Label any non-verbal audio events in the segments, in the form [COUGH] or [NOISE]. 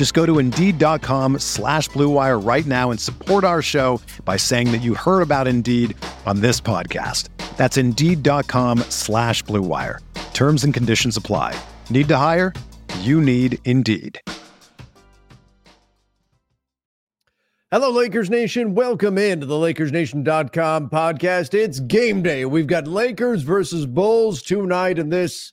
Just go to Indeed.com slash BlueWire right now and support our show by saying that you heard about Indeed on this podcast. That's Indeed.com slash BlueWire. Terms and conditions apply. Need to hire? You need Indeed. Hello, Lakers Nation. Welcome into the LakersNation.com podcast. It's game day. We've got Lakers versus Bulls tonight, and this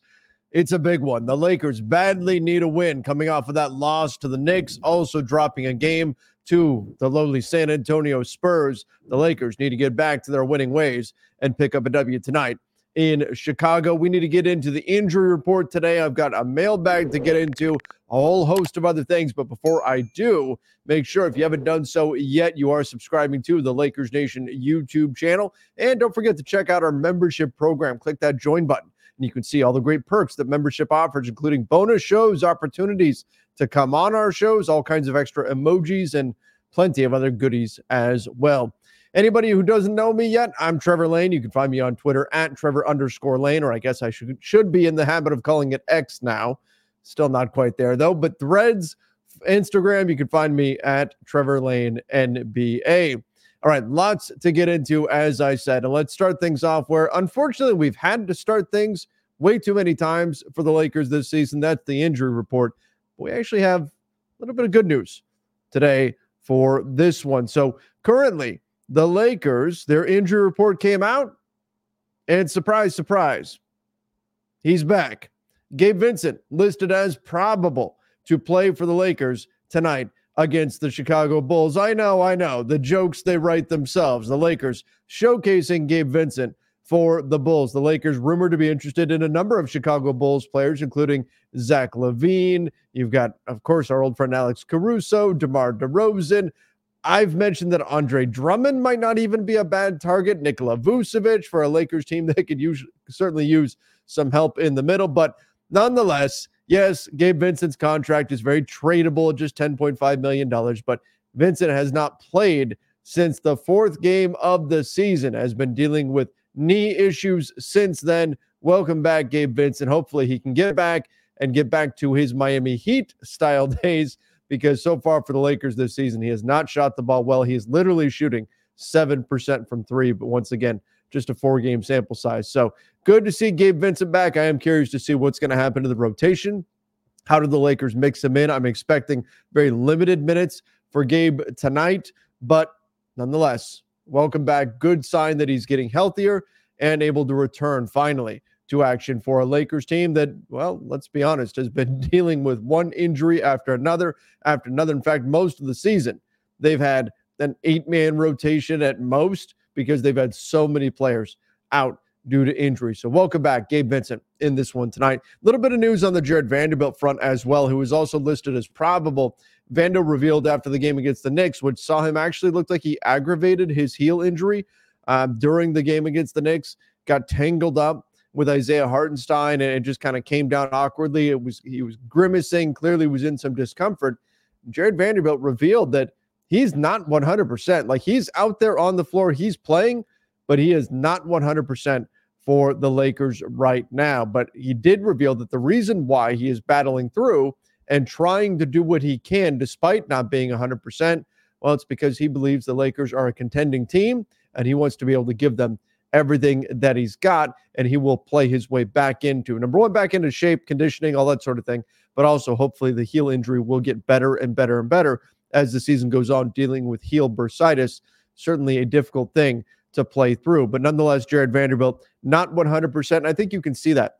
it's a big one. The Lakers badly need a win coming off of that loss to the Knicks, also dropping a game to the lowly San Antonio Spurs. The Lakers need to get back to their winning ways and pick up a W tonight in Chicago. We need to get into the injury report today. I've got a mailbag to get into, a whole host of other things. But before I do, make sure if you haven't done so yet, you are subscribing to the Lakers Nation YouTube channel. And don't forget to check out our membership program. Click that join button. And you can see all the great perks that membership offers, including bonus shows, opportunities to come on our shows, all kinds of extra emojis, and plenty of other goodies as well. Anybody who doesn't know me yet, I'm Trevor Lane. You can find me on Twitter at Trevor underscore Lane, or I guess I should should be in the habit of calling it X now. Still not quite there though. But Threads, Instagram, you can find me at Trevor Lane NBA. All right, lots to get into, as I said. And let's start things off where unfortunately we've had to start things way too many times for the Lakers this season. That's the injury report. But We actually have a little bit of good news today for this one. So currently, the Lakers, their injury report came out, and surprise, surprise, he's back. Gabe Vincent listed as probable to play for the Lakers tonight against the Chicago Bulls. I know, I know. The jokes they write themselves. The Lakers showcasing Gabe Vincent for the Bulls. The Lakers rumored to be interested in a number of Chicago Bulls players, including Zach LaVine. You've got, of course, our old friend Alex Caruso, DeMar DeRozan, I've mentioned that Andre Drummond might not even be a bad target. Nikola Vucevic for a Lakers team that could use, certainly use some help in the middle. But nonetheless, yes, Gabe Vincent's contract is very tradable, just $10.5 million. But Vincent has not played since the fourth game of the season, has been dealing with knee issues since then. Welcome back, Gabe Vincent. Hopefully, he can get back and get back to his Miami Heat style [LAUGHS] days because so far for the Lakers this season, he has not shot the ball well. He is literally shooting 7% from three, but once again, just a four game sample size. So good to see Gabe Vincent back. I am curious to see what's going to happen to the rotation. How do the Lakers mix him in? I'm expecting very limited minutes for Gabe tonight, but nonetheless, welcome back. Good sign that he's getting healthier and able to return finally to action for a Lakers team that, well, let's be honest, has been [LAUGHS] dealing with one injury after another after another. In fact, most of the season, they've had an eight man rotation at most because they've had so many players out due to injury. So, welcome back, Gabe Vincent, in this one tonight. A little bit of news on the Jarred Vanderbilt front as well, who was also listed as probable. Vando revealed after the game against the Knicks, which saw him actually look like he aggravated his heel injury uh, during the game against the Knicks, got tangled up with Isaiah Hartenstein, and just kind of came down awkwardly. It was he was grimacing, clearly was in some discomfort. Jarred Vanderbilt revealed that he's not 100%. Like he's out there on the floor, he's playing, but he is not 100% for the Lakers right now. But he did reveal that the reason why he is battling through and trying to do what he can despite not being 100%, well, it's because he believes the Lakers are a contending team and he wants to be able to give them everything that he's got, and he will play his way back into number one, back into shape, conditioning, all that sort of thing. But also, hopefully, the heel injury will get better and better and better as the season goes on, dealing with heel bursitis. Certainly a difficult thing to play through. But nonetheless, Jarred Vanderbilt, not 100%. I think you can see that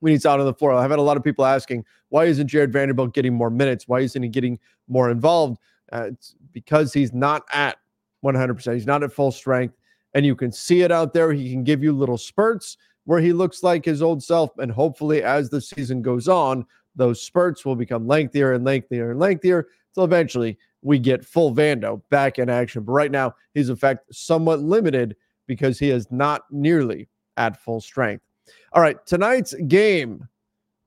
when he's out on the floor. I've had a lot of people asking, why isn't Jarred Vanderbilt getting more minutes? Why isn't he getting more involved? Uh, it's because he's not at 100%. He's not at full strength. And you can see it out there. He can give you little spurts where he looks like his old self. And hopefully, as the season goes on, those spurts will become lengthier and lengthier and lengthier until eventually we get full Vando back in action. But right now, he's in fact somewhat limited because he is not nearly at full strength. All right, tonight's game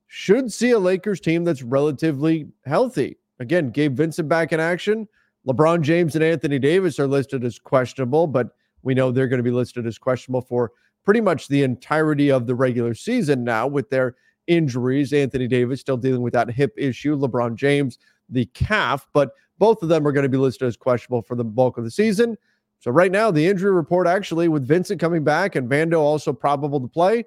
should see a Lakers team that's relatively healthy. Again, Gabe Vincent back in action. LeBron James and Anthony Davis are listed as questionable, but we know they're going to be listed as questionable for pretty much the entirety of the regular season now with their injuries. Anthony Davis still dealing with that hip issue. LeBron James, the calf, but both of them are going to be listed as questionable for the bulk of the season. So right now, the injury report actually with Vincent coming back and Vando also probable to play,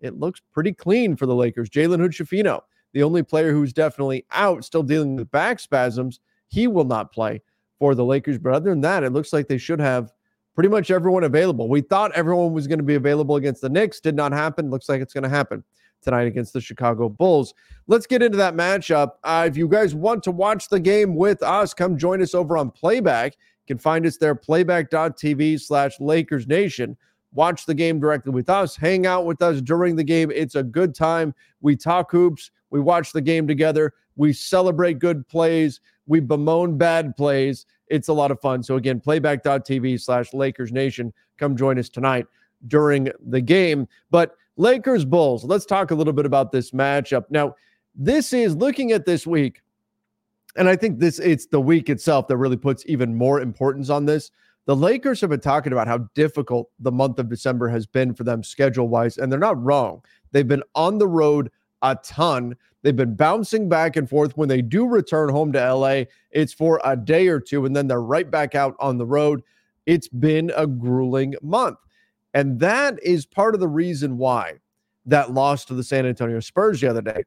it looks pretty clean for the Lakers. Jalen Hood the only player who's definitely out, still dealing with back spasms, he will not play for the Lakers. But other than that, it looks like they should have pretty much everyone available. We thought everyone was going to be available against the Knicks. Did not happen. Looks like it's going to happen tonight against the Chicago Bulls. Let's get into that matchup. Uh, if you guys want to watch the game with us, come join us over on Playback. You can find us there, playback.tv slash Lakers Nation. Watch the game directly with us. Hang out with us during the game. It's a good time. We talk hoops. We watch the game together. We celebrate good plays. We bemoan bad plays. It's a lot of fun. So again, playback.tv slash Lakers Nation. Come join us tonight during the game. But Lakers Bulls, let's talk a little bit about this matchup. Now, this is looking at this week, and I think this it's the week itself that really puts even more importance on this. The Lakers have been talking about how difficult the month of December has been for them schedule wise, and they're not wrong. They've been on the road a ton. They've been bouncing back and forth. When they do return home to LA, it's for a day or two, and then they're right back out on the road. It's been a grueling month. And that is part of the reason why that loss to the San Antonio Spurs the other day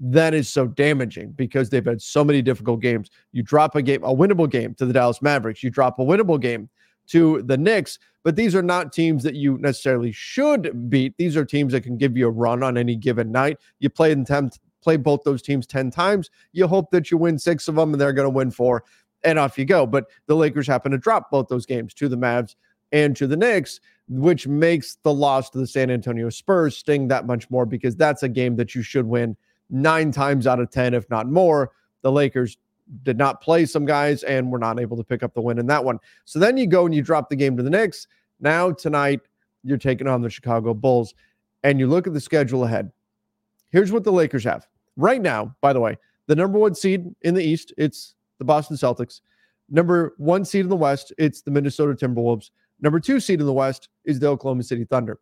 that is so damaging because they've had so many difficult games. You drop a game, a winnable game to the Dallas Mavericks, you drop a winnable game to the Knicks, but these are not teams that you necessarily should beat. These are teams that can give you a run on any given night. You play them 10, play both those teams 10 times. You hope that you win six of them and they're going to win four, and off you go. But the Lakers happen to drop both those games to the Mavs and to the Knicks, which makes the loss to the San Antonio Spurs sting that much more because that's a game that you should win nine times out of 10, if not more. The Lakers did not play some guys and were not able to pick up the win in that one. So then you go and you drop the game to the Knicks. Now, tonight, you're taking on the Chicago Bulls and you look at the schedule ahead. Here's what the Lakers have right now, by the way, the number one seed in the East, it's the Boston Celtics. Number one seed in the West, it's the Minnesota Timberwolves. Number two seed in the West is the Oklahoma City Thunder.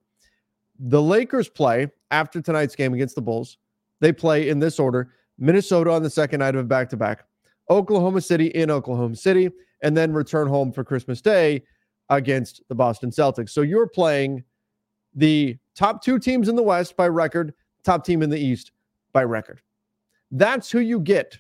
The Lakers play after tonight's game against the Bulls. They play in this order Minnesota on the second night of a back to back, Oklahoma City in Oklahoma City, and then return home for Christmas Day against the Boston Celtics. So you're playing the top two teams in the West by record, top team in the East by record. That's who you get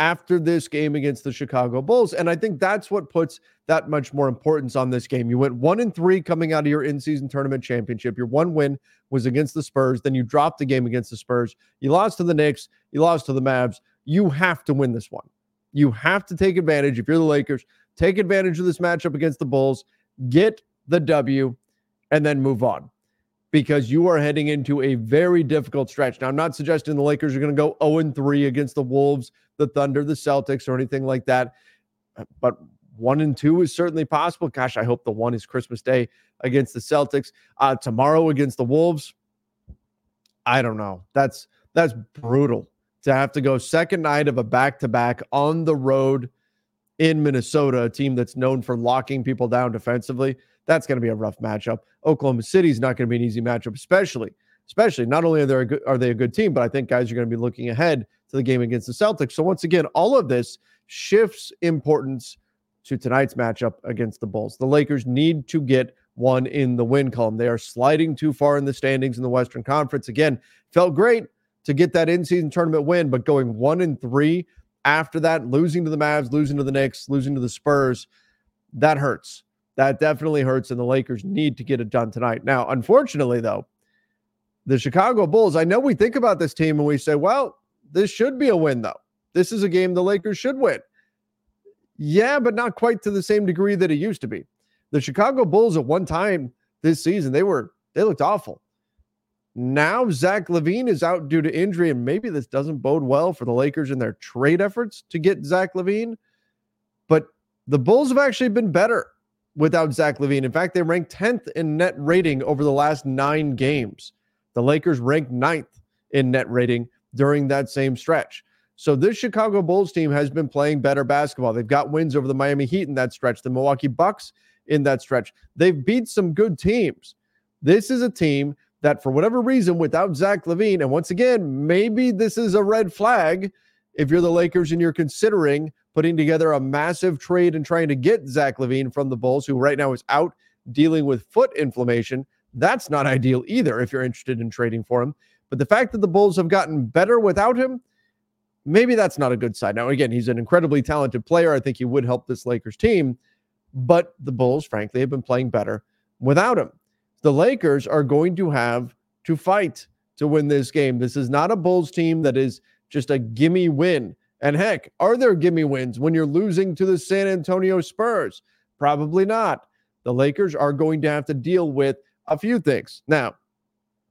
after this game against the Chicago Bulls. And I think that's what puts that much more importance on this game. You went one and three coming out of your in season tournament championship. Your one win was against the Spurs. Then you dropped the game against the Spurs. You lost to the Knicks. You lost to the Mavs. You have to win this one. You have to take advantage. If you're the Lakers, take advantage of this matchup against the Bulls, get the W, and then move on because you are heading into a very difficult stretch. Now, I'm not suggesting the Lakers are going to go 0 3 against the Wolves, the Thunder, the Celtics, or anything like that. But one and two is certainly possible. Gosh, I hope the one is Christmas Day against the Celtics. Uh, tomorrow against the Wolves. I don't know. That's that's brutal to have to go second night of a back to back on the road in Minnesota, a team that's known for locking people down defensively. That's going to be a rough matchup. Oklahoma City is not going to be an easy matchup, especially, especially not only are they a good, are they a good team, but I think guys are going to be looking ahead to the game against the Celtics. So once again, all of this shifts importance to tonight's matchup against the Bulls. The Lakers need to get one in the win column. They are sliding too far in the standings in the Western Conference. Again, felt great to get that in-season tournament win, but going one and three after that, losing to the Mavs, losing to the Knicks, losing to the Spurs, that hurts That definitely hurts, and the Lakers need to get it done tonight. Now, unfortunately, though, the Chicago Bulls, I know we think about this team and we say, well, this should be a win, though. This is a game the Lakers should win. Yeah, but not quite to the same degree that it used to be. The Chicago Bulls at one time this season, they were they looked awful. Now Zach LaVine is out due to injury, and maybe this doesn't bode well for the Lakers in their trade efforts to get Zach LaVine. But the Bulls have actually been better without Zach LaVine. In fact, they ranked 10th in net rating over the last nine games. The Lakers ranked ninth in net rating during that same stretch. So this Chicago Bulls team has been playing better basketball. They've got wins over the Miami Heat in that stretch, the Milwaukee Bucks in that stretch. They've beat some good teams. This is a team that, for whatever reason, without Zach LaVine, and once again, maybe this is a red flag if you're the Lakers and you're considering putting together a massive trade and trying to get Zach LaVine from the Bulls, who right now is out dealing with foot inflammation. That's not ideal either if you're interested in trading for him. But the fact that the Bulls have gotten better without him, maybe that's not a good sign. Now, again, he's an incredibly talented player. I think he would help this Lakers team, but the Bulls, frankly, have been playing better without him. The Lakers are going to have to fight to win this game. This is not a Bulls team that is just a gimme win. And heck, are there gimme wins when you're losing to the San Antonio Spurs? Probably not. The Lakers are going to have to deal with a few things. Now,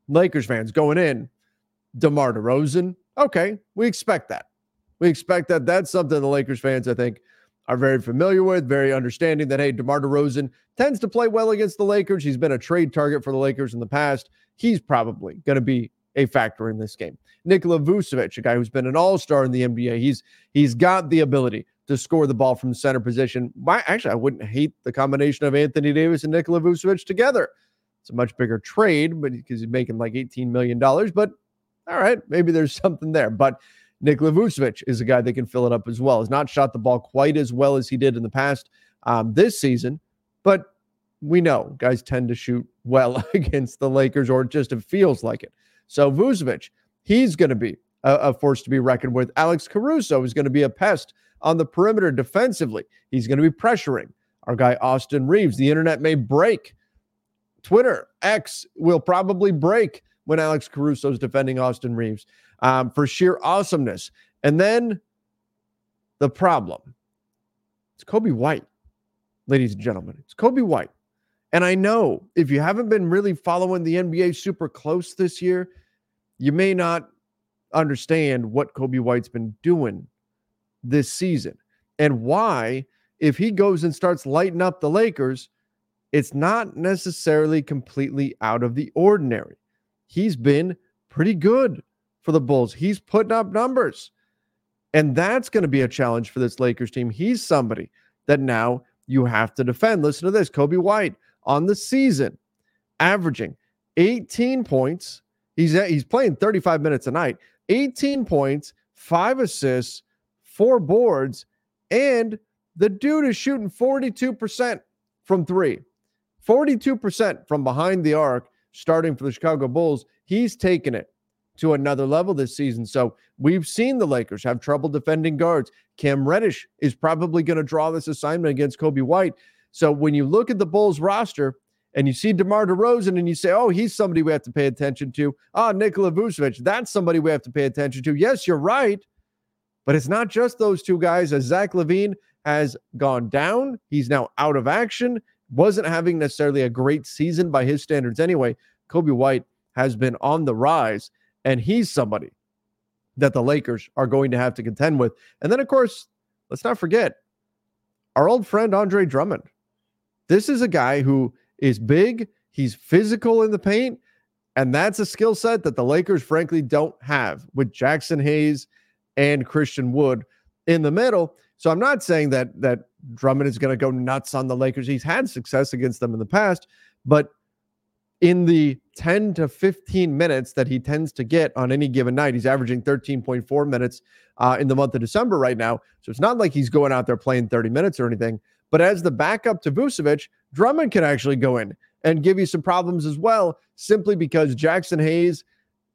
Lakers fans going in, DeMar DeRozan, Okay, we expect that. We expect that. That's something the Lakers fans, I think, are very familiar with, very understanding that, hey, DeMar DeRozan tends to play well against the Lakers. He's been a trade target for the Lakers in the past. He's probably going to be a factor in this game. Nikola Vucevic, a guy who's been an all-star in the NBA. He's he's got the ability to score the ball from center position. Why actually I wouldn't hate the combination of Anthony Davis and Nikola Vucevic together. It's a much bigger trade, but because he's making like $18 million, but all right, maybe there's [LAUGHS] something there. But Nikola Vucevic is a guy that can fill it up as well. Has not shot the ball quite as well as he did in the past um, this season, but we know guys tend to shoot well [LAUGHS] against the Lakers, or just it feels like it. So Vucevic, he's going to be a, a force to be reckoned with. Alex Caruso is going to be a pest on the perimeter defensively. He's going to be pressuring our guy Austin Reaves. The internet may break. Twitter, X will probably break when Alex Caruso is defending Austin Reaves um, for sheer awesomeness. And then the problem it's Coby White, ladies and gentlemen. It's Coby White. And I know if you haven't been really following the NBA super close this year, you may not understand what Coby White's been doing this season and why, if he goes and starts lighting up the Lakers, it's not necessarily completely out of the ordinary he's been pretty good for the Bulls. He's putting up numbers. And that's going to be a challenge for this Lakers team. He's somebody that now you have to defend. Listen to this Kobe White on the season, averaging 18 points. He's, uh, he's playing 35 minutes a night, 18 points, five assists, four boards, and the dude is shooting 42% from three, 42% from behind the arc starting for the Chicago Bulls, he's taken it to another level this season. So we've seen the Lakers have trouble defending guards. Cam Reddish is probably going to draw this assignment against Coby White. So when you look at the Bulls roster and you see DeMar DeRozan and you say, oh, he's somebody we have to pay attention to. Ah, Nikola Vucevic, that's somebody we have to pay attention to. Yes, you're right. But it's not just those two guys, as Zach LaVine has gone down. He's now out of action wasn't having necessarily a great season by his standards anyway. Coby White has been on the rise, and he's somebody that the Lakers are going to have to contend with. And then, of course, let's not forget our old friend Andre Drummond. This is a guy who is big, he's physical in the paint, and that's a skill set that the Lakers, frankly, don't have with Jaxson Hayes and Christian Wood in the middle. So I'm not saying that that Drummond is going to go nuts on the Lakers. He's had success against them in the past, but in the 10 to 15 minutes that he tends to get on any given night, he's averaging 13.4 minutes uh, in the month of December right now. So it's not like he's going out there playing 30 minutes or anything. But as the backup to Vucevic, Drummond can actually go in and give you some problems as well, simply because Jaxson Hayes,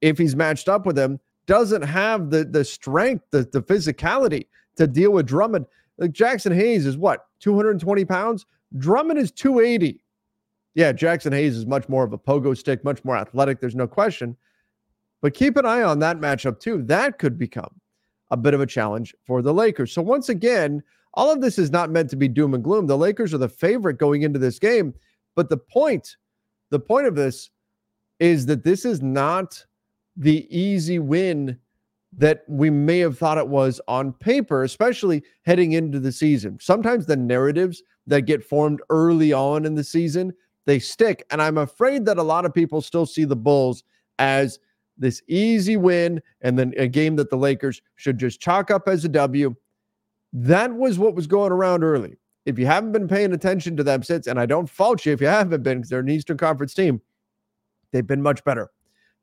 if he's matched up with him, doesn't have the the strength, the, the physicality to deal with Drummond. Like Jaxson Hayes is what, 220 pounds? Drummond is 280. Yeah, Jaxson Hayes is much more of a pogo stick, much more athletic. There's no question. But keep an eye on that matchup too. That could become a bit of a challenge for the Lakers. So once again, all of this is not meant to be doom and gloom. The Lakers are the favorite going into this game, but the point, the point of this is that this is not the easy win that we may have thought it was on paper, especially heading into the season. Sometimes the narratives that get formed early on in the season, they stick. And I'm afraid that a lot of people still see the Bulls as this easy win and then a game that the Lakers should just chalk up as a W. That was what was going around early. If you haven't been paying attention to them since, and I don't fault you if you haven't been, because they're an Eastern Conference team, they've been much better.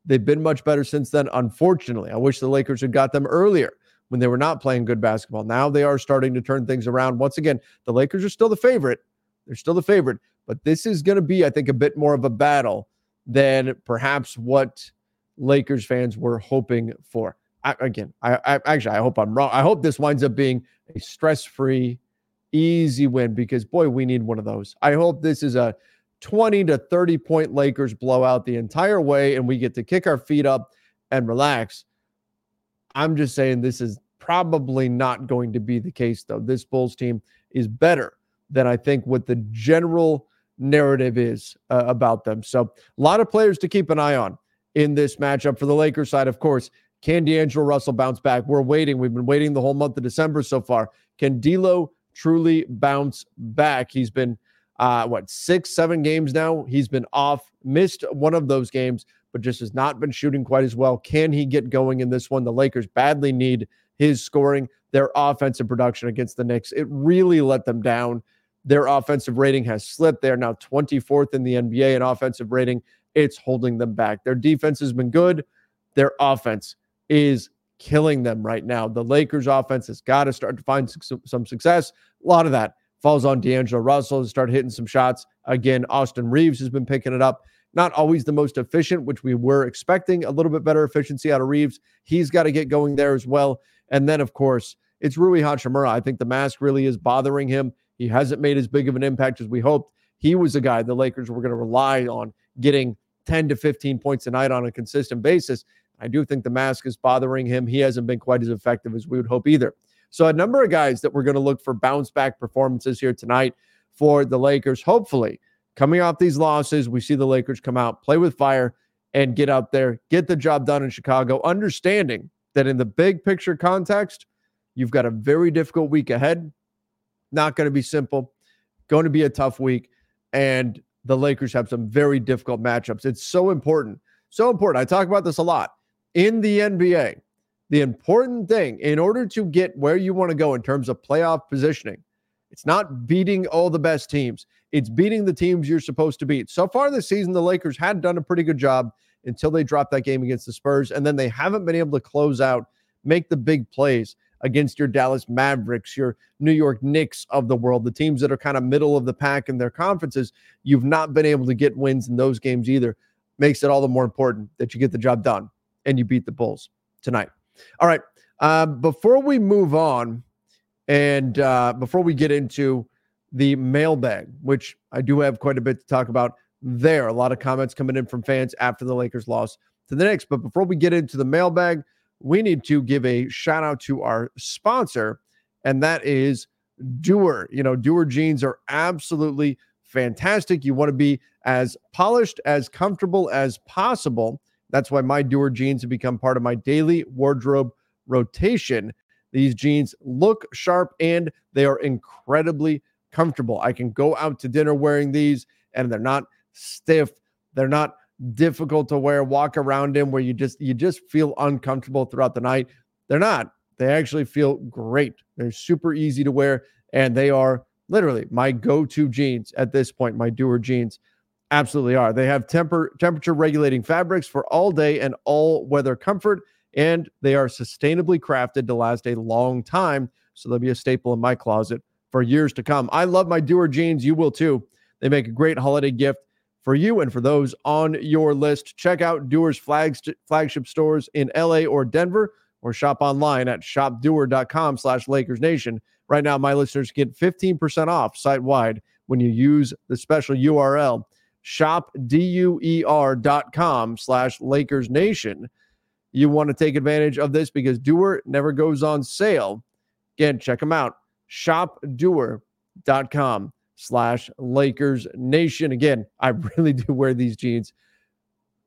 They've been much better since then. Unfortunately, I wish the Lakers had got them earlier when they were not playing good basketball. Now they are starting to turn things around. Once again, the Lakers are still the favorite. They're still the favorite, but this is going to be, I think, a bit more of a battle than perhaps what Lakers fans were hoping for. I, again, I, I actually I hope I'm wrong. I hope this winds up being a stress-free, easy win because boy, we need one of those. I hope this is a 20 to 30 point Lakers blowout the entire way and we get to kick our feet up and relax. I'm just saying this is probably not going to be the case, though. This Bulls team is better than I think what the general narrative is uh, about them. So, a lot of players to keep an eye on in this matchup. For the Lakers side, of course, can D'Angelo Russell bounce back? We're waiting. We've been waiting the whole month of December so far. Can D'Lo truly bounce back? He's been uh, what six, seven games now. He's been off, missed one of those games, but just has not been shooting quite as well. Can he get going in this one? The Lakers badly need his scoring. Their offensive production against the Knicks, it really let them down. Their offensive rating has slipped. They're now 24th in the NBA in offensive rating. It's holding them back. Their defense has been good. Their offense is killing them right now. The Lakers offense has got to start to find some success. A lot of that falls on D'Angelo Russell to start hitting some shots. Again, Austin Reaves has been picking it up. Not always the most efficient, which we were expecting a little bit better efficiency out of Reaves. He's got to get going there as well. And then, of course, it's Rui Hachimura. I think the mask really is bothering him. He hasn't made as big of an impact as we hoped. He was a guy the Lakers were going to rely on getting 10 to 15 points a night on a consistent basis. I do think the mask is bothering him. He hasn't been quite as effective as we would hope either. So, a number of guys that we're going to look for bounce back performances here tonight for the Lakers. Hopefully, coming off these losses, we see the Lakers come out, play with fire, and get out there, get the job done in Chicago, understanding that in the big picture context, you've got a very difficult week ahead. Not going to be simple, going to be a tough week. And the Lakers have some very difficult matchups. It's so important. So important. I talk about this a lot in the NBA the important thing in order to get where you want to go in terms of playoff positioning, it's not beating all the best teams. It's beating the teams you're supposed to beat. So far this season, the Lakers had done a pretty good job until they dropped that game against the Spurs. And then they haven't been able to close out, make the big plays against your Dallas Mavericks, your New York Knicks of the world, the teams that are kind of middle of the pack in their conferences. You've not been able to get wins in those games either. Makes it all the more important that you get the job done and you beat the Bulls tonight. All right. Uh, before we move on, and uh, before we get into the mailbag, which I do have quite a bit to talk about there, a lot of comments coming in from fans after the Lakers loss to the Knicks. But before we get into the mailbag, we need to give a shout out to our sponsor, and that is Duer. You know, Duer jeans are absolutely fantastic. You want to be as polished, as comfortable as possible. That's why my Duer jeans have become part of my daily wardrobe rotation. These jeans look sharp and they are incredibly comfortable. I can go out to dinner wearing these and they're not stiff. They're not difficult to wear, walk around in where you just you just feel uncomfortable throughout the night. They're not. They actually feel great. They're super easy to wear and they are literally my go-to jeans at this point, my Duer jeans. Absolutely are. They have temper temperature regulating fabrics for all day and all weather comfort, and they are sustainably crafted to last a long time. So they'll be a staple in my closet for years to come. I love my Duer jeans. You will too. They make a great holiday gift for you and for those on your list. Check out Duer's flagship stores in LA or Denver, or shop online at shopduer.com slash Lakers Nation. Right now, my listeners get 15% off site wide when you use the special URL shopduer.com slash Lakers Nation. You want to take advantage of this because Duer never goes on sale. Again, check them out. Shopduer.com slash Lakers Nation. Again, I really [LAUGHS] do wear these jeans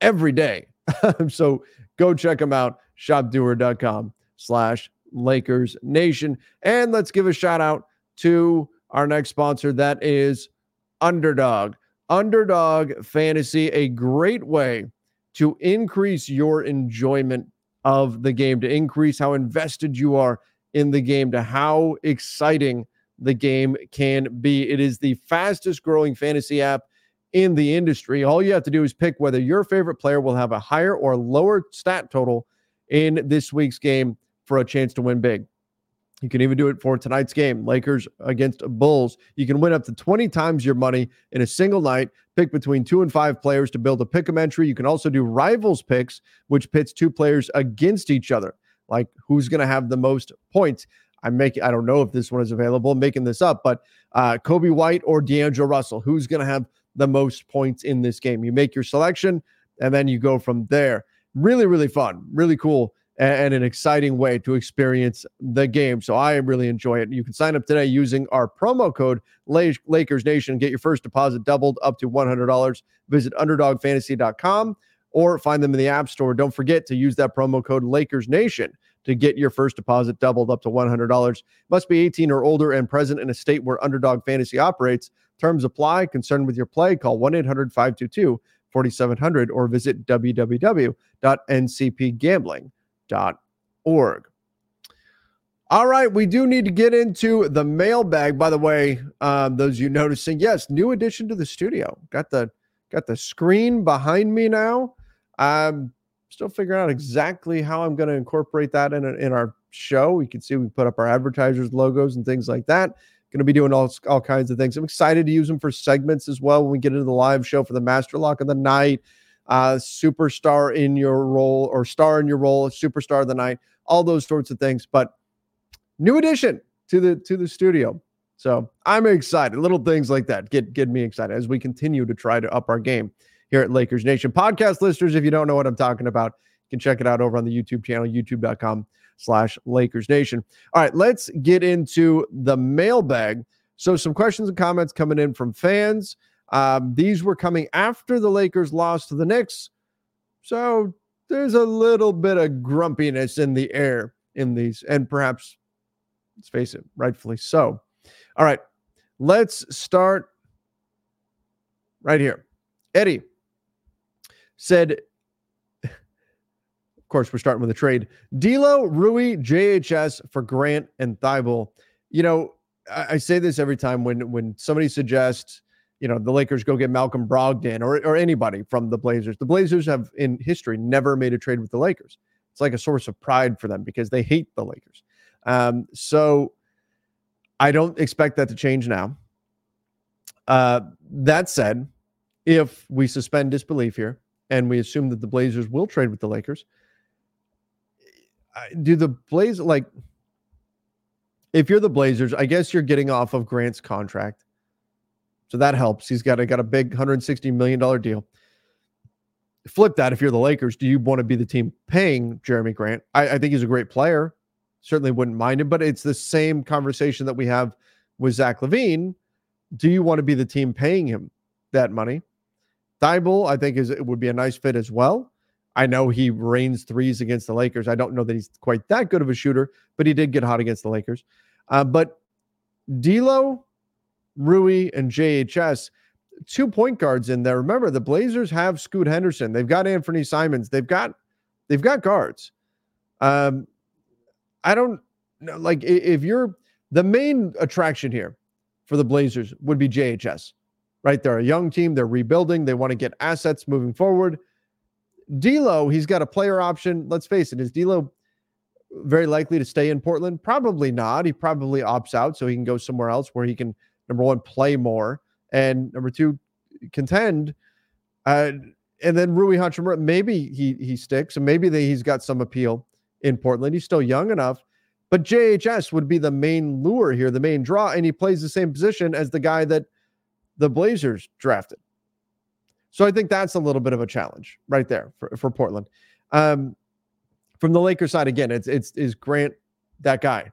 every day. [LAUGHS] so go check them out. Shopduer.com slash Lakers Nation. And let's give a shout out to our next sponsor. That is Underdog. Underdog Fantasy, a great way to increase your enjoyment of the game, to increase how invested you are in the game, to how exciting the game can be. It is the fastest growing fantasy app in the industry. All you have to do is pick whether your favorite player will have a higher or lower stat total in this week's game for a chance to win big. You can even do it for tonight's game, Lakers against Bulls. You can win up to 20 times your money in a single night. Pick between two and five players to build a pick 'em entry. You can also do rivals picks, which pits two players against each other, like who's going to have the most points. I'm making, I don't know if this one is available, I'm making this up, but uh, Coby White or D'Angelo Russell, who's going to have the most points in this game? You make your selection and then you go from there. Really, really fun, really cool and an exciting way to experience the game. So I really enjoy it. You can sign up today using our promo code Lakers Nation. Get your first deposit doubled up to $100. Visit underdogfantasy.com or find them in the App Store. Don't forget to use that promo code Lakers Nation to get your first deposit doubled up to $100. Must be 18 or older and present in a state where Underdog Fantasy operates. Terms apply. Concerned with your play? Call 1 800 522 4700 or visit www.ncpgambling.com org. All right, we do need to get into the mailbag. By the way, um, those you noticing, yes, new addition to the studio. Got the got the screen behind me now. I'm still figuring out exactly how I'm going to incorporate that in in our show. You can see we put up our advertisers logos and things like that. Going to be doing all all kinds of things. I'm excited to use them for segments as well when we get into the live show for the Master Lock of the Night uh, superstar in your role or star in your role, superstar of the night, all those sorts of things. But new addition to the to the studio. So I'm excited. Little things like that get get me excited as we continue to try to up our game here at Lakers Nation. Podcast listeners, if you don't know what I'm talking about, you can check it out over on the YouTube channel, youtube.com slash Lakers Nation. All right, let's get into the mailbag. So some questions and comments coming in from fans. Um, these were coming after the Lakers lost to the Knicks. So there's a little bit of grumpiness in the air in these, and perhaps, let's face it, rightfully so. All right, let's start right here. Eddie said, of course, we're starting with a trade. D'Lo, Rui, JHS for Grant and Thybulle. You know, I, I say this every time when when somebody suggests you know the Lakers go get Malcolm Brogdon or or anybody from the Blazers. The Blazers have in history never made a trade with the Lakers. It's like a source of pride for them because they hate the Lakers. Um, so I don't expect that to change now. Uh, that said, if we suspend disbelief here and we assume that the Blazers will trade with the Lakers, do the Blazers like? If you're the Blazers, I guess you're getting off of Grant's contract so that helps. He's got a got a big 160 million dollar deal. Flip that if you're the Lakers. Do you want to be the team paying Jerami Grant? I, I think he's a great player. Certainly wouldn't mind him, but it's the same conversation that we have with Zach LaVine. Do you want to be the team paying him that money? Thybulle, I think, is it would be a nice fit as well. I know he rains threes against the Lakers. I don't know that he's quite that good of a shooter, but he did get hot against the Lakers. Uh, but D'Lo, Rui, and JHS. Two point guards in there. Remember, the Blazers have Scoot Henderson. They've got Anfernee Simons. They've got they've got guards. Um, I don't know. Like if you're the main attraction here for the Blazers would be JHS, right? They're a young team. They're rebuilding. They want to get assets moving forward. D'Lo, he's got a player option. Let's face it, is D'Lo very likely to stay in Portland? Probably not. He probably opts out so he can go somewhere else where he can number one, play more, and number two, contend. Uh, and then Rui Hachimura, maybe he he sticks, and maybe he's got some appeal in Portland. He's still young enough, but JHS would be the main lure here, the main draw, and he plays the same position as the guy that the Blazers drafted. So I think that's a little bit of a challenge right there for, for Portland. Um, from the Lakers side, again, it's it's is Grant that guy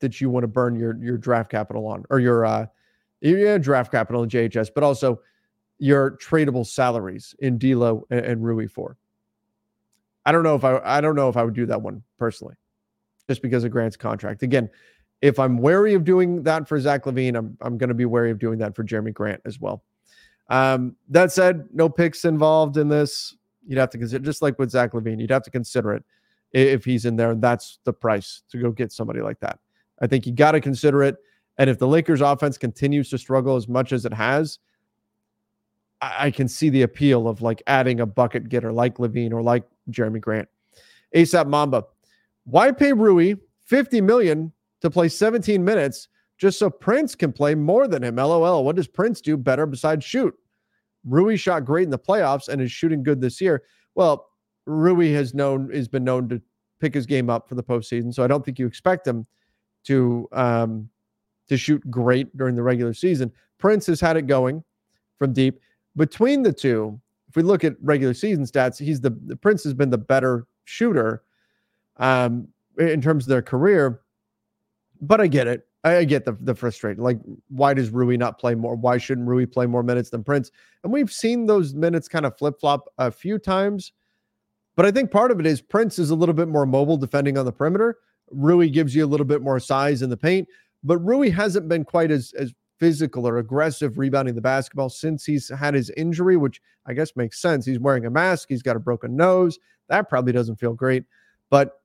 that you want to burn your your draft capital on or your uh your draft capital in JHS, but also your tradable salaries in D'Lo and, and Rui for. I don't know if I I don't know if I would do that one personally, just because of Grant's contract. Again, if I'm wary of doing that for Zach LaVine, I'm I'm going to be wary of doing that for Jerami Grant as well. Um, that said, no picks involved in this. You'd have to consider, just like with Zach LaVine, you'd have to consider it if he's in there, and that's the price to go get somebody like that. I think you got to consider it. And if the Lakers offense continues to struggle as much as it has, I, I can see the appeal of like adding a bucket getter like LaVine or like Jerami Grant. ASAP Mamba, why pay Rui 50 million to play 17 minutes just so Prince can play more than him? LOL. What does Prince do better besides shoot? Rui shot great in the playoffs and is shooting good this year. Well, Rui has known has been known to pick his game up for the postseason, so I don't think you expect him to um, to shoot great during the regular season. Prince has had it going from deep. Between the two, if we look at regular season stats, he's the, the Prince has been the better shooter um, in terms of their career. But I get it. I, get the the frustration. Like, why does Rui not play more? Why shouldn't Rui play more minutes than Prince? And we've seen those minutes kind of flip flop a few times. But I think part of it is Prince is a little bit more mobile defending on the perimeter. Rui gives you a little bit more size in the paint, but Rui hasn't been quite as as physical or aggressive rebounding the basketball since he's had his injury, which I guess makes sense. He's wearing a mask, he's got a broken nose. That probably doesn't feel great, but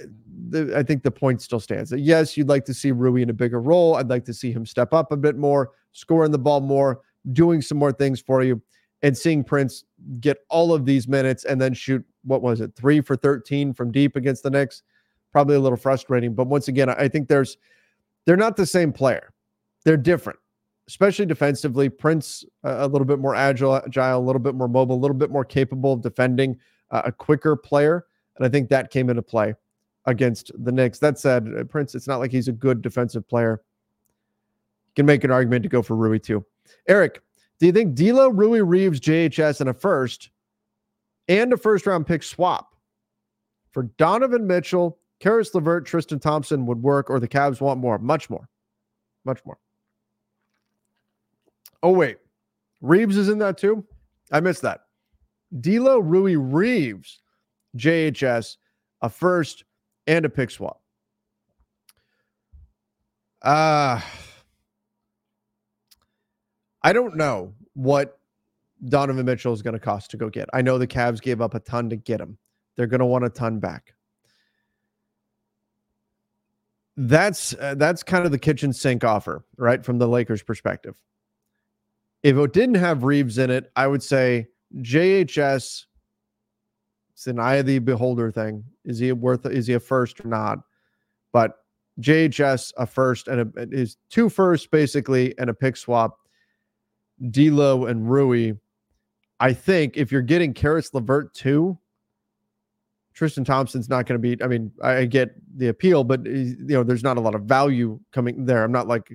uh, the, I think the point still stands that yes, you'd like to see Rui in a bigger role. I'd like to see him step up a bit more, scoring the ball more, doing some more things for you and seeing Prince get all of these minutes and then shoot what was it three for 13 from deep against the Knicks probably a little frustrating but once again I think there's they're not the same player. They're different especially defensively. Prince a little bit more agile agile a little bit more mobile a little bit more capable of defending uh, a quicker player and I think that came into play against the Knicks. That said uh, Prince it's not like he's a good defensive player. You can make an argument to go for Rui too. Eric do you think D'Lo, Rui, Reaves, JHS, and a first and a first round pick swap for Donovan Mitchell, Caris LeVert, Tristan Thompson would work, or the Cavs want more? Much more. Much more. Oh, wait. Reaves is in that too? I missed that. D'Lo, Rui, Reaves, JHS, a first, and a pick swap. Uh I don't know what Donovan Mitchell is going to cost to go get. I know the Cavs gave up a ton to get him. They're going to want a ton back. That's uh, that's kind of the kitchen sink offer, right, from the Lakers' perspective. If it didn't have Reaves in it, I would say JHS. It's an eye of the beholder thing. Is he worth? Is he a first or not? But JHS a first and a, is two firsts basically and a pick swap D'Lo and Rui. I think if you're getting Caris LeVert too, Tristan Thompson's not going to be. I mean, I get the appeal, but you know, there's not a lot of value coming there. I'm not like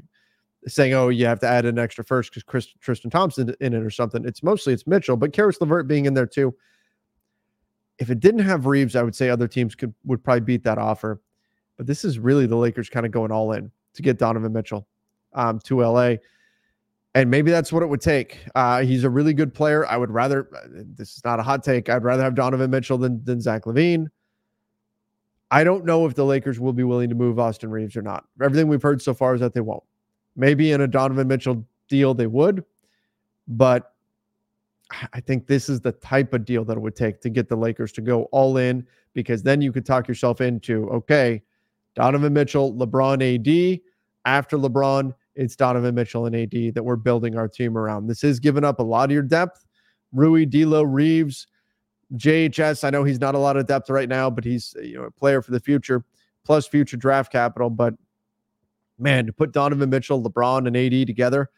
saying, oh, you have to add an extra first because Tristan Thompson in it or something. It's mostly it's Mitchell, but Caris LeVert being in there too. If it didn't have Reaves, I would say other teams could would probably beat that offer. But this is really the Lakers kind of going all in to get Donovan Mitchell um, to LA and maybe that's what it would take. Uh, he's a really good player. I would rather. Uh, this is not a hot take. I'd rather have Donovan Mitchell than than Zach LaVine. I don't know if the Lakers will be willing to move Austin Reaves or not. Everything we've heard so far is that they won't. Maybe in a Donovan Mitchell deal they would, but I think this is the type of deal that it would take to get the Lakers to go all in because then you could talk yourself into okay, Donovan Mitchell, LeBron, AD. After LeBron, it's Donovan Mitchell and AD that we're building our team around. This is giving up a lot of your depth. Rui, D'Lo, Reaves, JHS. I know he's not a lot of depth right now, but he's you know a player for the future, plus future draft capital. But man, to put Donovan Mitchell, LeBron, and AD together,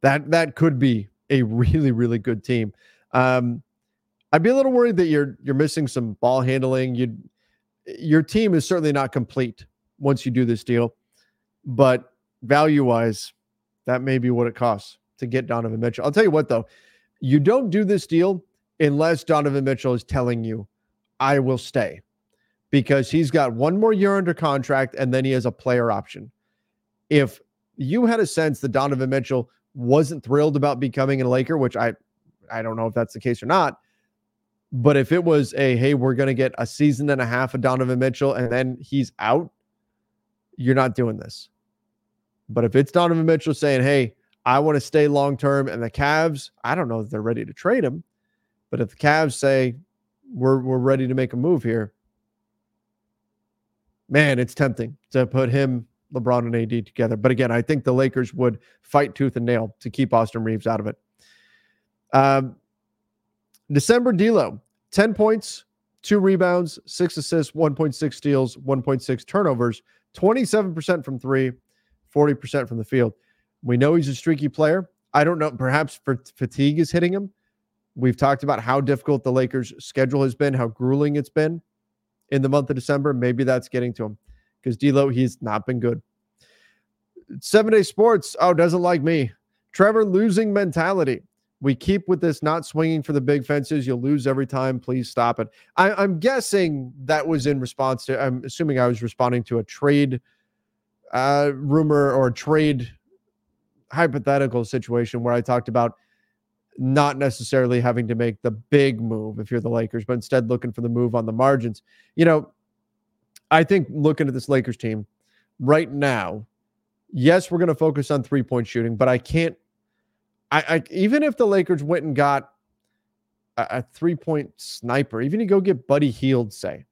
that that could be a really really good team. Um, I'd be a little worried that you're you're missing some ball handling. You your team is certainly not complete once you do this deal, but value wise, That may be what it costs to get Donovan Mitchell. I'll tell you what, though, you don't do this deal unless Donovan Mitchell is telling you, I will stay because he's got one more year under contract and then he has a player option. If you had a sense that Donovan Mitchell wasn't thrilled about becoming a Laker, which I I don't know if that's the case or not, but if it was a hey, we're going to get a season and a half of Donovan Mitchell and then he's out, you're not doing this. But if it's Donovan Mitchell saying, "Hey, I want to stay long term," and the Cavs, I don't know if they're ready to trade him, but if the Cavs say we're we're ready to make a move here, man, it's tempting to put him, LeBron, and AD together. But again, I think the Lakers would fight tooth and nail to keep Austin Reaves out of it. Um, December D'Lo, ten points, two rebounds, six assists, one point six steals, one point six turnovers, twenty seven percent from three, 40% from the field. We know he's a streaky player. I don't know. Perhaps fatigue is hitting him. We've talked about how difficult the Lakers' schedule has been, how grueling it's been in the month of December. Maybe that's getting to him because D'Lo he's not been good. Seven Day Sports. Oh, doesn't like me. Trevor losing mentality. We keep with this not swinging for the big fences. You'll lose every time. Please stop it. I, am guessing that was in response to. I'm assuming I was responding to a trade uh, rumor or trade hypothetical situation where I talked about not necessarily having to make the big move if you're the Lakers, but instead looking for the move on the margins. You know, I think looking at this Lakers team right now, yes, we're going to focus on three point shooting, but I can't. I, I even if the Lakers went and got a, a three point sniper, even you go get Buddy Hield, say,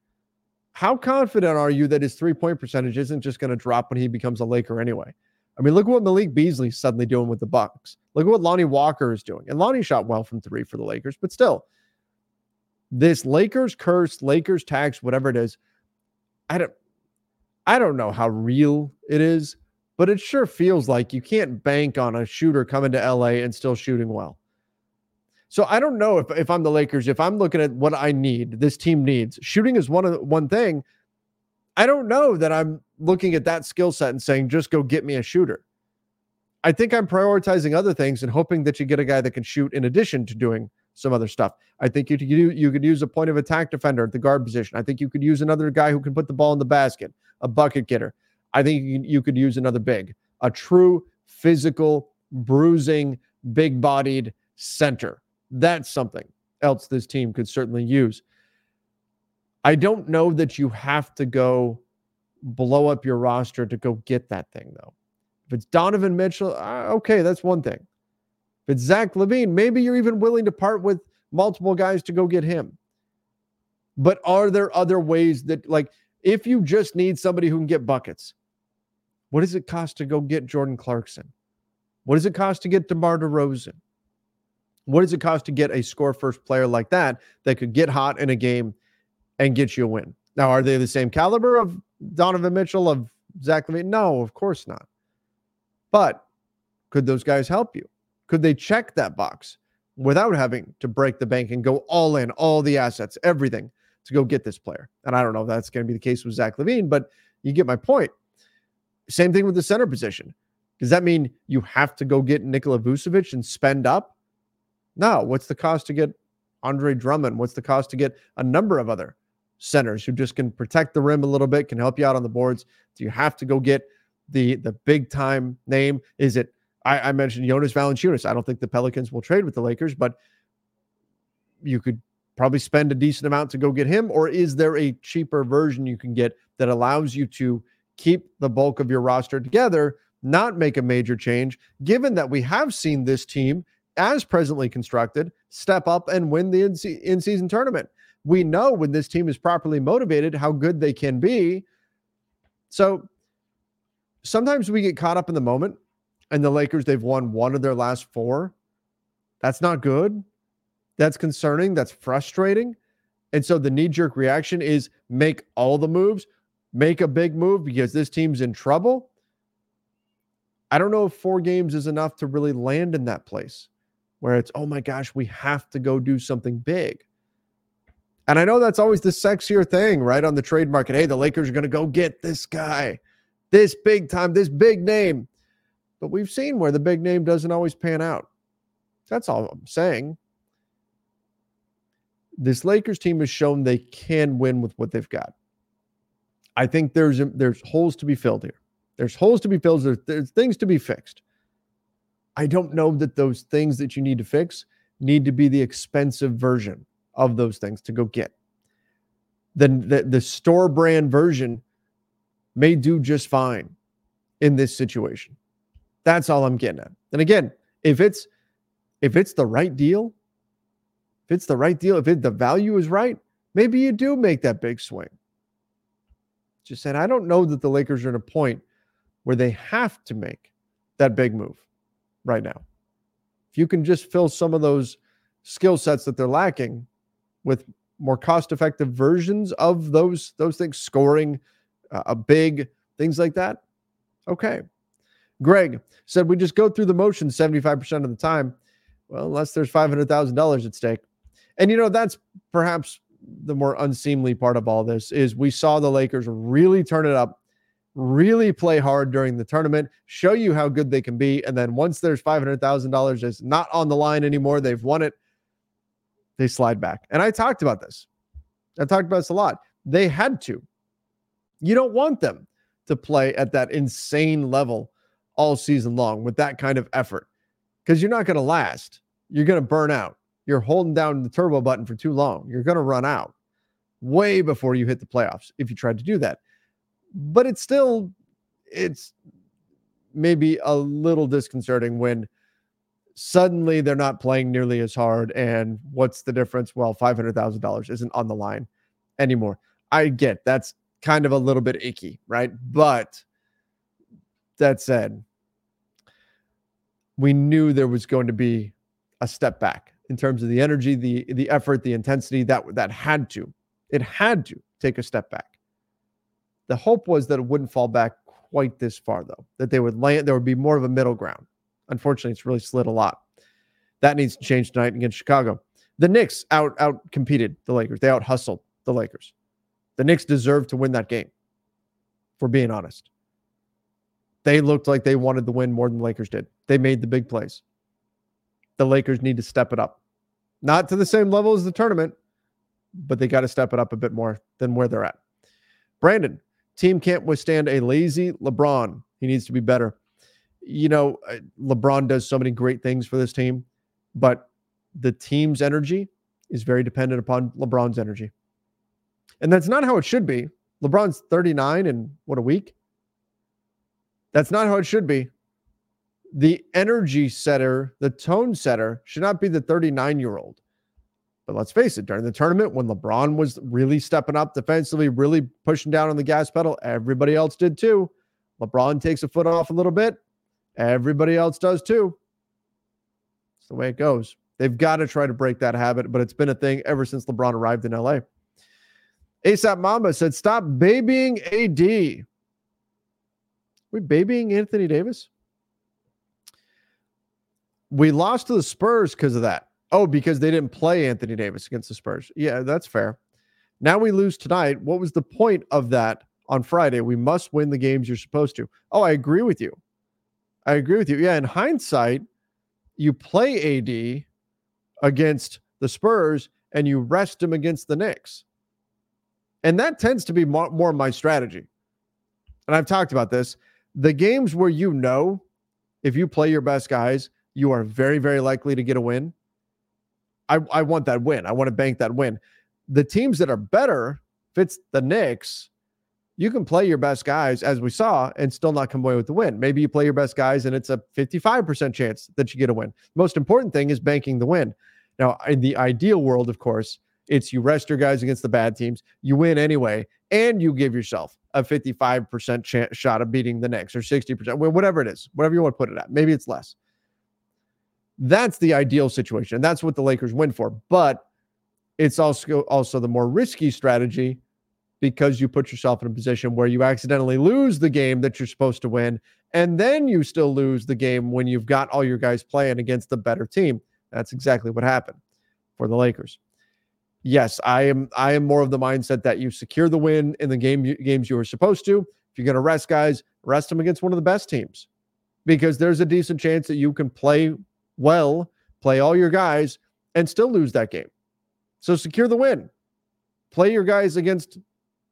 how confident are you that his three point percentage isn't just going to drop when he becomes a Laker anyway? I mean, look at what Malik Beasley's suddenly doing with the Bucks. Look at what Lonnie Walker is doing. And Lonnie shot well from three for the Lakers, but still, this Lakers curse, Lakers tax, whatever it is, I don't I don't know how real it is, but it sure feels like you can't bank on a shooter coming to LA and still shooting well. So I don't know if if I'm the Lakers, if I'm looking at what I need, this team needs. Shooting is one of one thing. I don't know that I'm looking at that skill set and saying just go get me a shooter. I think I'm prioritizing other things and hoping that you get a guy that can shoot in addition to doing some other stuff. I think you could you could use a point of attack defender at the guard position. I think you could use another guy who can put the ball in the basket, a bucket getter. I think you could use another big, a true physical, bruising, big-bodied center. That's something else this team could certainly use. I don't know that you have to go blow up your roster to go get that thing, though. If it's Donovan Mitchell, uh, okay, that's one thing. If it's Zach LaVine, maybe you're even willing to part with multiple guys to go get him. But are there other ways that, like, if you just need somebody who can get buckets, what does it cost to go get Jordan Clarkson? What does it cost to get DeMar DeRozan? What does it cost to get a score first player like that that could get hot in a game and get you a win? Now, are they the same caliber of Donovan Mitchell, of Zach LaVine? No, of course not. But could those guys help you? Could they check that box without having to break the bank and go all in, all the assets, everything to go get this player? And I don't know if that's going to be the case with Zach LaVine, but you get my point. Same thing with the center position. Does that mean you have to go get Nikola Vucevic and spend up? No, what's the cost to get Andre Drummond? What's the cost to get a number of other centers who just can protect the rim a little bit, can help you out on the boards? Do you have to go get the the big time name? Is it I, I mentioned Jonas Valanciunas. I don't think the Pelicans will trade with the Lakers, but you could probably spend a decent amount to go get him, or is there a cheaper version you can get that allows you to keep the bulk of your roster together, not make a major change, given that we have seen this team as presently constructed, step up and win the in season tournament. We know when this team is properly motivated how good they can be. So sometimes we get caught up in the moment, and the Lakers, they've won one of their last four. That's not good. That's concerning. That's frustrating. And so the knee jerk reaction is make all the moves, make a big move because this team's in trouble. I don't know if four games is enough to really land in that place where it's, oh my gosh, we have to go do something big. And I know that's always the sexier thing, right? On the trade market. Hey, the Lakers are going to go get this guy, this big time, this big name. but we've seen where the big name doesn't always pan out. That's all I'm saying. This Lakers team has shown they can win with what they've got. I think there's there's holes to be filled here. There's holes to be filled. There's, there's things to be fixed. I don't know that those things that you need to fix need to be the expensive version of those things to go get. The, the, the store brand version may do just fine in this situation. That's all I'm getting at. And again, if it's if it's the right deal, if it's the right deal, if it, the value is right, maybe you do make that big swing. Just saying, I don't know that the Lakers are at a point where they have to make that big move right now. If you can just fill some of those skill sets that they're lacking with more cost-effective versions of those those things, scoring uh, a big things like that. Okay. Greg said we just go through the motions 75% of the time. Well, unless there's $500,000 at stake. And you know, that's perhaps the more unseemly part of all this is we saw the Lakers really turn it up, really play hard during the tournament, show you how good they can be, and then once there's $500,000 it's not on the line anymore, they've won it, they slide back. And I talked about this. I talked about this a lot. They had to. You don't want them to play at that insane level all season long with that kind of effort because you're not going to last. You're going to burn out. You're holding down the turbo button for too long. You're going to run out way before you hit the playoffs if you tried to do that. But it's still, it's maybe a little disconcerting when suddenly they're not playing nearly as hard. And what's the difference? Well, $500,000 isn't on the line anymore. I get that's kind of a little bit icky, right? But that said, we knew there was going to be a step back in terms of the energy, the the effort, the intensity that that had to, it had to take a step back. The hope was that it wouldn't fall back quite this far, though. That they would land, there would be more of a middle ground. Unfortunately, it's really slid a lot. That needs to change tonight against Chicago. The Knicks out out competed the Lakers. They out hustled the Lakers. The Knicks deserved to win that game, for being honest. They looked like they wanted the win more than the Lakers did. They made the big plays. The Lakers need to step it up. Not to the same level as the tournament, but they got to step it up a bit more than where they're at. Brandon, team can't withstand a lazy LeBron. He needs to be better. You know, uh, LeBron does so many great things for this team, but the team's energy is very dependent upon LeBron's energy. And that's not how it should be. LeBron's 39 in what a week. That's not how it should be. The energy setter, the tone setter should not be the 39 year old. But let's face it, during the tournament, when LeBron was really stepping up defensively, really pushing down on the gas pedal, everybody else did too. LeBron takes a foot off a little bit, everybody else does too. It's the way it goes. They've got to try to break that habit, but it's been a thing ever since LeBron arrived in LA. ASAP Mamba said, Stop babying AD. We babying Anthony Davis? We lost to the Spurs because of that. Oh, because they didn't play Anthony Davis against the Spurs. Yeah, that's fair. Now we lose tonight. What was the point of that on Friday? We must win the games you're supposed to. Oh, I agree with you. I agree with you. Yeah, in hindsight, you play AD against the Spurs and you rest him against the Knicks. And that tends to be more, more my strategy. And I've talked about this. The games where you know if you play your best guys, you are very, very likely to get a win. I, I want that win. I want to bank that win. The teams that are better, if it's the Knicks, you can play your best guys, as we saw, and still not come away with the win. Maybe you play your best guys and it's a 55% chance that you get a win. The Most important thing is banking the win. Now, in the ideal world, of course, it's you rest your guys against the bad teams, you win anyway, and you give yourself a 55% chance, shot of beating the Knicks or 60%, whatever it is, whatever you want to put it at. Maybe it's less. That's the ideal situation. That's what the Lakers win for. But it's also also the more risky strategy because you put yourself in a position where you accidentally lose the game that you're supposed to win and then you still lose the game when you've got all your guys playing against the better team. That's exactly what happened for the Lakers yes, I am I am more of the mindset that you secure the win in the game games you were supposed to. If you're going to rest guys, rest them against one of the best teams. because there's a decent chance that you can play well, play all your guys, and still lose that game. So secure the win. Play your guys against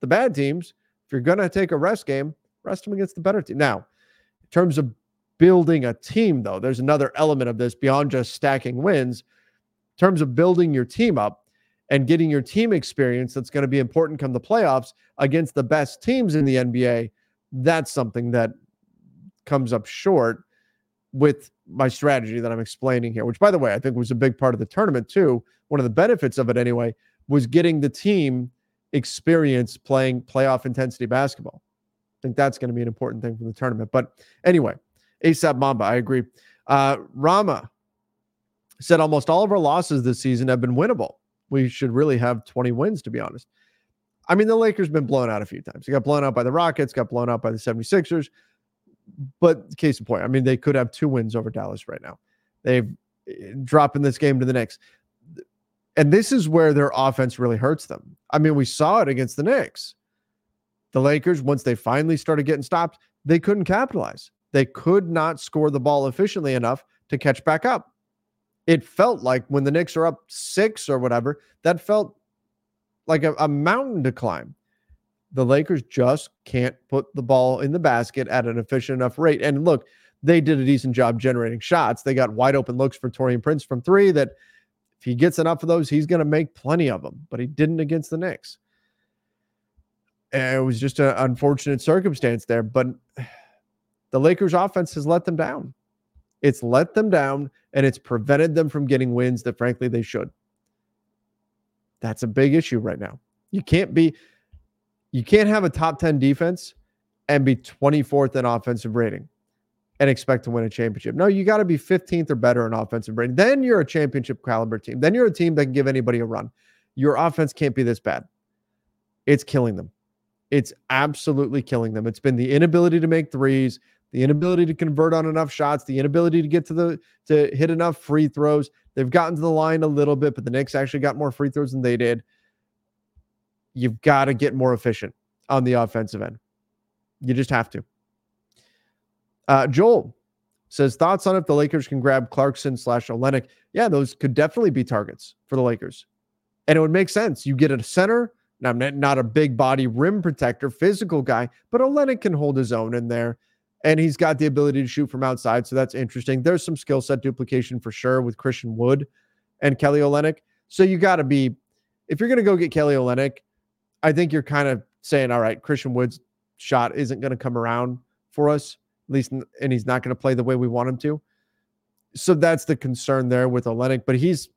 the bad teams. If you're going to take a rest game, rest them against the better team. Now, in terms of building a team, though, there's another element of this beyond just stacking wins. In terms of building your team up and getting your team experience that's going to be important come the playoffs against the best teams in the NBA, that's something that comes up short with my strategy that I'm explaining here, which, by the way, I think was a big part of the tournament, too. One of the benefits of it, anyway, was getting the team experience playing playoff intensity basketball. I think that's going to be an important thing for the tournament. But anyway, ASAP Mamba, I agree. Uh, Rama said almost all of our losses this season have been winnable. We should really have 20 wins, to be honest. I mean, the Lakers been blown out a few times. They got blown out by the Rockets, got blown out by the 76ers. But case in point, I mean, they could have two wins over Dallas right now. They've eh, dropping this game to the Knicks. And this is where their offense really hurts them. I mean, we saw it against the Knicks. The Lakers, once they finally started getting stopped, they couldn't capitalize. They could not score the ball efficiently enough to catch back up. It felt like when the Knicks are up six or whatever, that felt like a, a mountain to climb. The Lakers just can't put the ball in the basket at an efficient enough rate. And look, they did a decent job generating shots. They got wide open looks for Taurean Prince from three that if he gets enough of those, he's going to make plenty of them, but he didn't against the Knicks. And it was just an unfortunate circumstance there. But [SIGHS] the Lakers offense has let them down. It's let them down and it's prevented them from getting wins that, frankly, they should. That's a big issue right now. You can't be, you can't have a top 10 defense and be 24th in offensive rating and expect to win a championship. No, you got to be 15th or better in offensive rating. Then you're a championship caliber team. Then you're a team that can give anybody a run. Your offense can't be this bad. It's killing them. It's absolutely killing them. It's been the inability to make threes, the inability to convert on enough shots, the inability to get to the to hit enough free throws. They've gotten to the line a little bit, but the Knicks actually got more free throws than they did. You've got to get more efficient on the offensive end. You just have to. Uh, Joel says thoughts on if the Lakers can grab Clarkson slash Olynyk. Yeah, those could definitely be targets for the Lakers, and it would make sense. You get a center. Now, not a big body rim protector, physical guy, but Olynyk can hold his own in there and he's got the ability to shoot from outside. So that's interesting. There's some skill set duplication for sure with Christian Wood and Kelly Olynyk. So you got to be, if you're going to go get Kelly Olynyk, I think you're kind of saying, all right, Christian Wood's shot isn't going to come around for us, at least, and he's not going to play the way we want him to. So that's the concern there with Olynyk, but he's,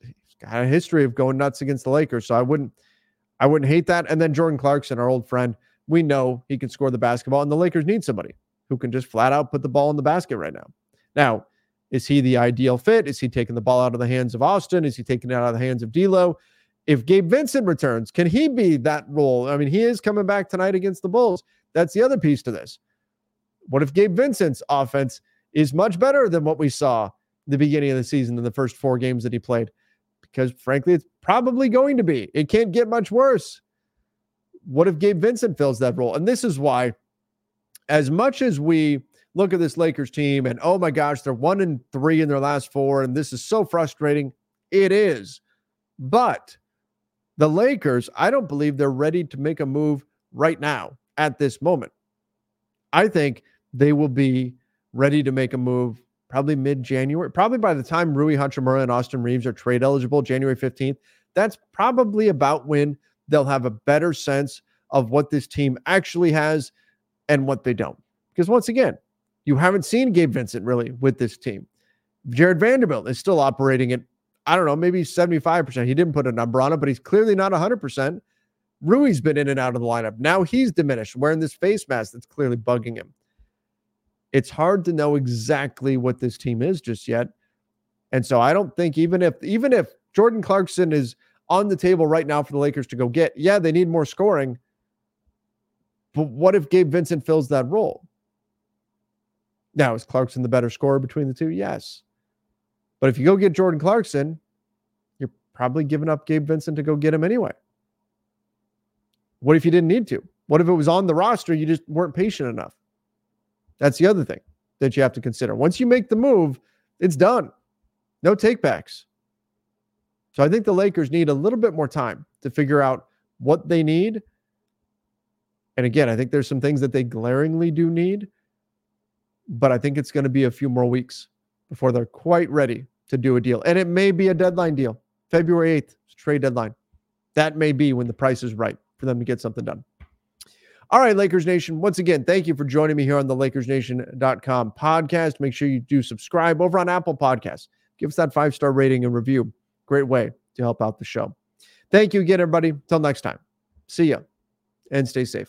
he's got a history of going nuts against the Lakers. So I wouldn't, I wouldn't hate that. And then Jordan Clarkson, our old friend, we know he can score the basketball, and the Lakers need somebody who can just flat out put the ball in the basket right now. Now, is he the ideal fit? Is he taking the ball out of the hands of Austin? Is he taking it out of the hands of D'Lo? If Gabe Vincent returns, can he be that role? I mean, he is coming back tonight against the Bulls. That's the other piece to this. What if Gabe Vincent's offense is much better than what we saw the beginning of the season in the first four games that he played? Because frankly, it's probably going to be. It can't get much worse. What if Gabe Vincent fills that role? And this is why as much as we look at this Lakers team and oh my gosh, they're one and three in their last four, and this is so frustrating. It is. But the Lakers, I don't believe they're ready to make a move right now at this moment. I think they will be ready to make a move probably mid January, probably by the time Rui Hachimura and Austin Reaves are trade eligible, January 15th. That's probably about when they'll have a better sense of what this team actually has and what they don't. Because once again, you haven't seen Gabe Vincent really with this team. Jarred Vanderbilt is still operating at, I don't know, maybe 75%. He didn't put a number on it, but he's clearly not 100%. Rui's been in and out of the lineup. Now he's diminished, wearing this face mask that's clearly bugging him. It's hard to know exactly what this team is just yet. And so I don't think even if even if Jordan Clarkson is on the table right now for the Lakers to go get, yeah, they need more scoring. But what if Gabe Vincent fills that role? Now, is Clarkson the better scorer between the two? Yes. But if you go get Jordan Clarkson, you're probably giving up Gabe Vincent to go get him anyway. What if you didn't need to? What if it was on the roster? You just weren't patient enough. That's the other thing. that you have to consider. Once you make the move, it's done. No takebacks. So I think the Lakers need a little bit more time to figure out what they need. And again, I think there's some things that they glaringly do need, but I think it's going to be a few more weeks before they're quite ready to do a deal. And it may be a deadline deal. February 8th, trade deadline. That may be when the price is right for them to get something done. All right, Lakers Nation. Once again, thank you for joining me here on the LakersNation.com podcast. Make sure you do subscribe over on Apple Podcasts. Give us that five star rating and review. Great way to help out the show. Thank you again, everybody. Until next time, see ya and stay safe.